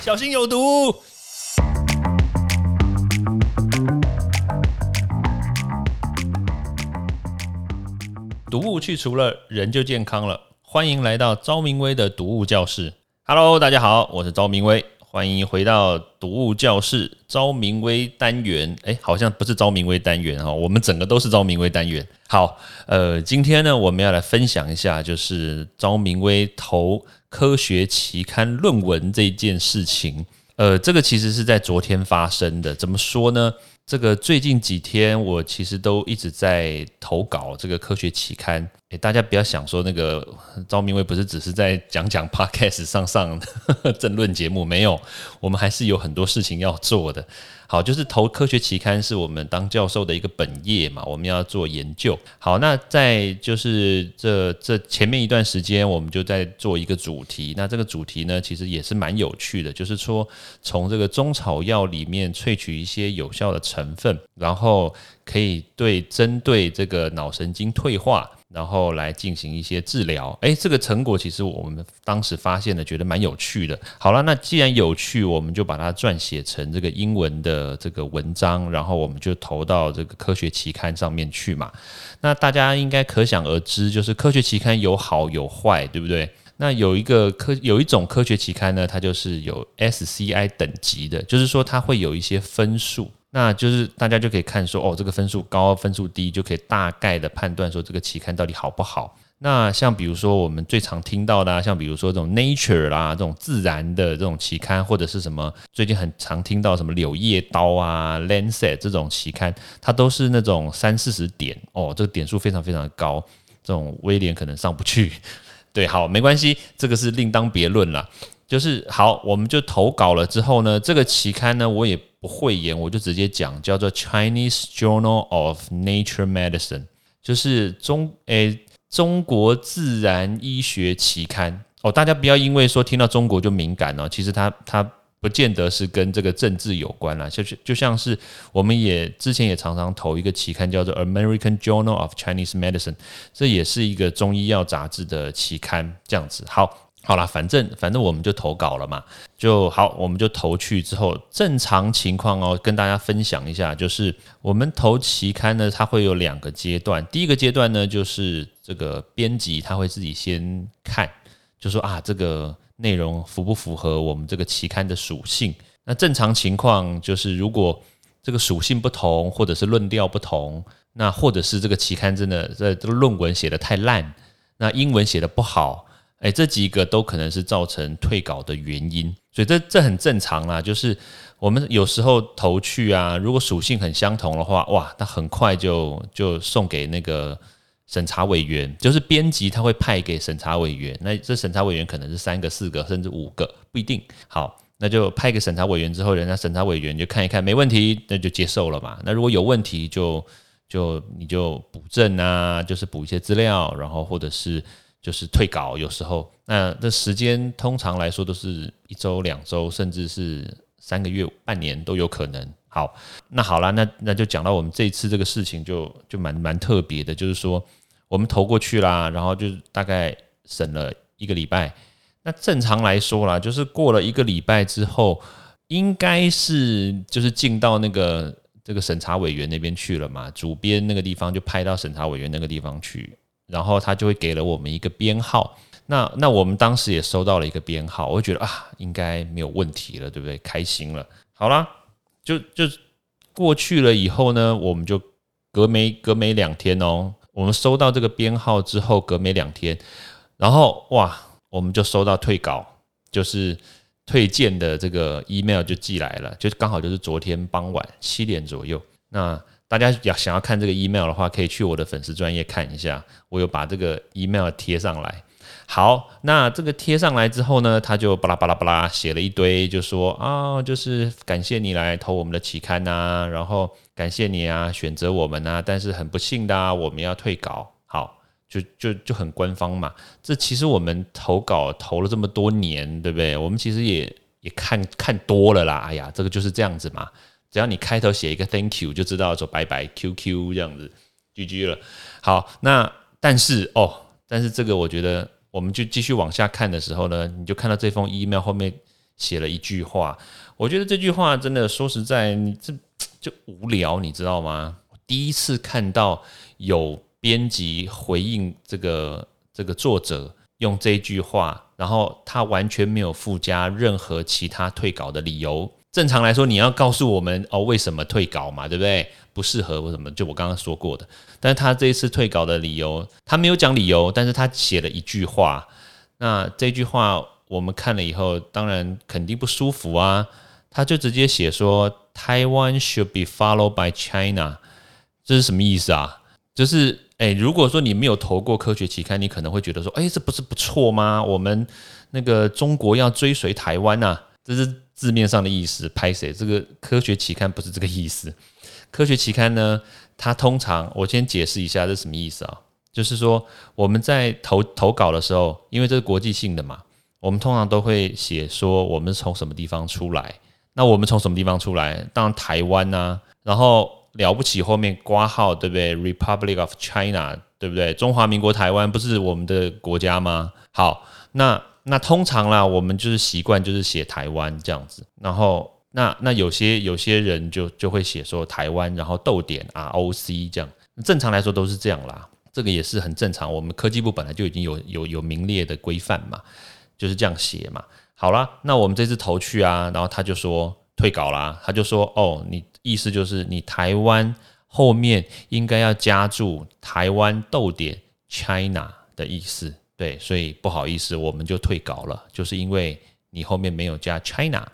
小心有毒。毒物去除了，人就健康了。欢迎来到昭明威的毒物教室。Hello，大家好，我是昭明威，欢迎回到读物教室昭明威单元。哎，好像不是昭明威单元哈，我们整个都是昭明威单元。好，呃，今天呢，我们要来分享一下，就是昭明威投科学期刊论文这件事情。呃，这个其实是在昨天发生的。怎么说呢？这个最近几天，我其实都一直在投稿这个科学期刊。诶，大家不要想说那个赵明威不是只是在讲讲 podcast 上上政 论节目，没有，我们还是有很多事情要做的。好，就是投科学期刊是我们当教授的一个本业嘛，我们要做研究。好，那在就是这这前面一段时间，我们就在做一个主题。那这个主题呢，其实也是蛮有趣的，就是说从这个中草药里面萃取一些有效的成分，然后可以对针对这个脑神经退化。然后来进行一些治疗，诶，这个成果其实我们当时发现的，觉得蛮有趣的。好了，那既然有趣，我们就把它撰写成这个英文的这个文章，然后我们就投到这个科学期刊上面去嘛。那大家应该可想而知，就是科学期刊有好有坏，对不对？那有一个科有一种科学期刊呢，它就是有 SCI 等级的，就是说它会有一些分数。那就是大家就可以看说，哦，这个分数高，分数低，就可以大概的判断说这个期刊到底好不好。那像比如说我们最常听到的，像比如说这种 Nature 啦，这种自然的这种期刊，或者是什么最近很常听到什么柳叶刀啊、Lancet 这种期刊，它都是那种三四十点哦，这个点数非常非常高，这种威廉可能上不去。对，好，没关系，这个是另当别论了。就是好，我们就投稿了之后呢，这个期刊呢，我也不讳言，我就直接讲，叫做 Chinese Journal of Nature Medicine，就是中诶中国自然医学期刊哦。大家不要因为说听到中国就敏感哦，其实它它不见得是跟这个政治有关啦，就是就像是我们也之前也常常投一个期刊叫做 American Journal of Chinese Medicine，这也是一个中医药杂志的期刊，这样子好。好了，反正反正我们就投稿了嘛，就好，我们就投去之后，正常情况哦，跟大家分享一下，就是我们投期刊呢，它会有两个阶段。第一个阶段呢，就是这个编辑他会自己先看，就说啊，这个内容符不符合我们这个期刊的属性。那正常情况就是，如果这个属性不同，或者是论调不同，那或者是这个期刊真的这这个论文写的太烂，那英文写的不好。哎，这几个都可能是造成退稿的原因，所以这这很正常啦。就是我们有时候投去啊，如果属性很相同的话，哇，那很快就就送给那个审查委员，就是编辑他会派给审查委员。那这审查委员可能是三个、四个，甚至五个，不一定。好，那就派给审查委员之后，人家审查委员就看一看，没问题，那就接受了嘛。那如果有问题，就就你就补正啊，就是补一些资料，然后或者是。就是退稿，有时候那这时间通常来说都是一周、两周，甚至是三个月、半年都有可能。好，那好了，那那就讲到我们这一次这个事情，就就蛮蛮特别的，就是说我们投过去啦，然后就大概审了一个礼拜。那正常来说啦，就是过了一个礼拜之后，应该是就是进到那个这个审查委员那边去了嘛，主编那个地方就派到审查委员那个地方去。然后他就会给了我们一个编号，那那我们当时也收到了一个编号，我就觉得啊，应该没有问题了，对不对？开心了。好了，就就过去了以后呢，我们就隔没隔没两天哦，我们收到这个编号之后，隔没两天，然后哇，我们就收到退稿，就是退件的这个 email 就寄来了，就刚好就是昨天傍晚七点左右，那。大家要想要看这个 email 的话，可以去我的粉丝专业看一下，我有把这个 email 贴上来。好，那这个贴上来之后呢，他就巴拉巴拉巴拉写了一堆，就说啊，就是感谢你来投我们的期刊呐，然后感谢你啊选择我们呐，但是很不幸的啊，我们要退稿。好，就就就很官方嘛。这其实我们投稿投了这么多年，对不对？我们其实也也看看多了啦。哎呀，这个就是这样子嘛。只要你开头写一个 Thank you，就知道说拜拜 QQ 这样子，GG 了。好，那但是哦，但是这个我觉得，我们就继续往下看的时候呢，你就看到这封 email 后面写了一句话，我觉得这句话真的说实在，你这就无聊，你知道吗？第一次看到有编辑回应这个这个作者用这句话，然后他完全没有附加任何其他退稿的理由。正常来说，你要告诉我们哦，为什么退稿嘛，对不对？不适合或什么，就我刚刚说过的。但是他这一次退稿的理由，他没有讲理由，但是他写了一句话。那这句话我们看了以后，当然肯定不舒服啊。他就直接写说，Taiwan should be followed by China。这是什么意思啊？就是哎，如果说你没有投过科学期刊，你可能会觉得说，哎，这不是不错吗？我们那个中国要追随台湾呐，这是。字面上的意思，拍谁？这个科学期刊不是这个意思。科学期刊呢，它通常我先解释一下这是什么意思啊？就是说我们在投投稿的时候，因为这是国际性的嘛，我们通常都会写说我们从什么地方出来。那我们从什么地方出来？当然台湾呐，然后了不起后面挂号，对不对？Republic of China，对不对？中华民国台湾不是我们的国家吗？好，那。那通常啦，我们就是习惯就是写台湾这样子，然后那那有些有些人就就会写说台湾，然后逗点 R O C 这样，正常来说都是这样啦，这个也是很正常。我们科技部本来就已经有有有名列的规范嘛，就是这样写嘛。好啦，那我们这次投去啊，然后他就说退稿啦，他就说哦，你意思就是你台湾后面应该要加注台湾逗点 China 的意思。对，所以不好意思，我们就退稿了，就是因为你后面没有加 China。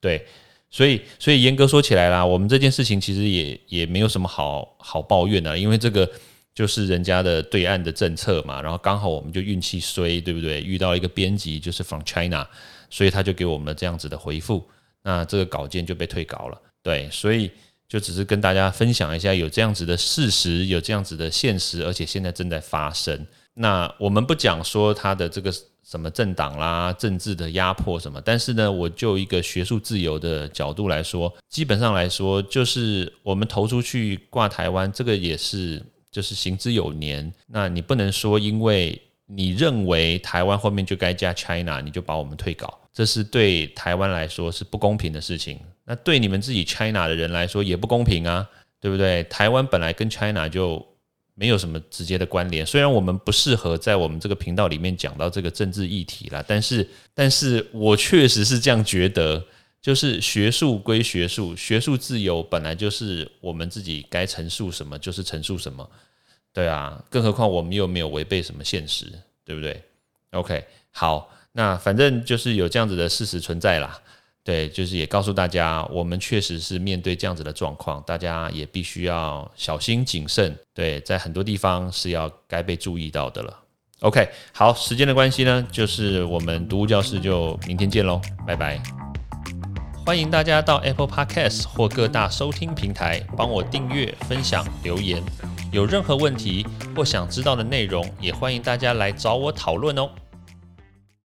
对，所以所以严格说起来啦，我们这件事情其实也也没有什么好好抱怨的，因为这个就是人家的对岸的政策嘛，然后刚好我们就运气衰，对不对？遇到一个编辑就是 from China，所以他就给我们这样子的回复，那这个稿件就被退稿了。对，所以就只是跟大家分享一下，有这样子的事实，有这样子的现实，而且现在正在发生。那我们不讲说他的这个什么政党啦、政治的压迫什么，但是呢，我就一个学术自由的角度来说，基本上来说，就是我们投出去挂台湾，这个也是就是行之有年。那你不能说因为你认为台湾后面就该加 China，你就把我们退稿，这是对台湾来说是不公平的事情。那对你们自己 China 的人来说也不公平啊，对不对？台湾本来跟 China 就。没有什么直接的关联，虽然我们不适合在我们这个频道里面讲到这个政治议题啦，但是，但是我确实是这样觉得，就是学术归学术，学术自由本来就是我们自己该陈述什么就是陈述什么，对啊，更何况我们又没有违背什么现实，对不对？OK，好，那反正就是有这样子的事实存在啦。对，就是也告诉大家，我们确实是面对这样子的状况，大家也必须要小心谨慎。对，在很多地方是要该被注意到的了。OK，好，时间的关系呢，就是我们读物教室就明天见喽，拜拜。欢迎大家到 Apple Podcast 或各大收听平台帮我订阅、分享、留言。有任何问题或想知道的内容，也欢迎大家来找我讨论哦。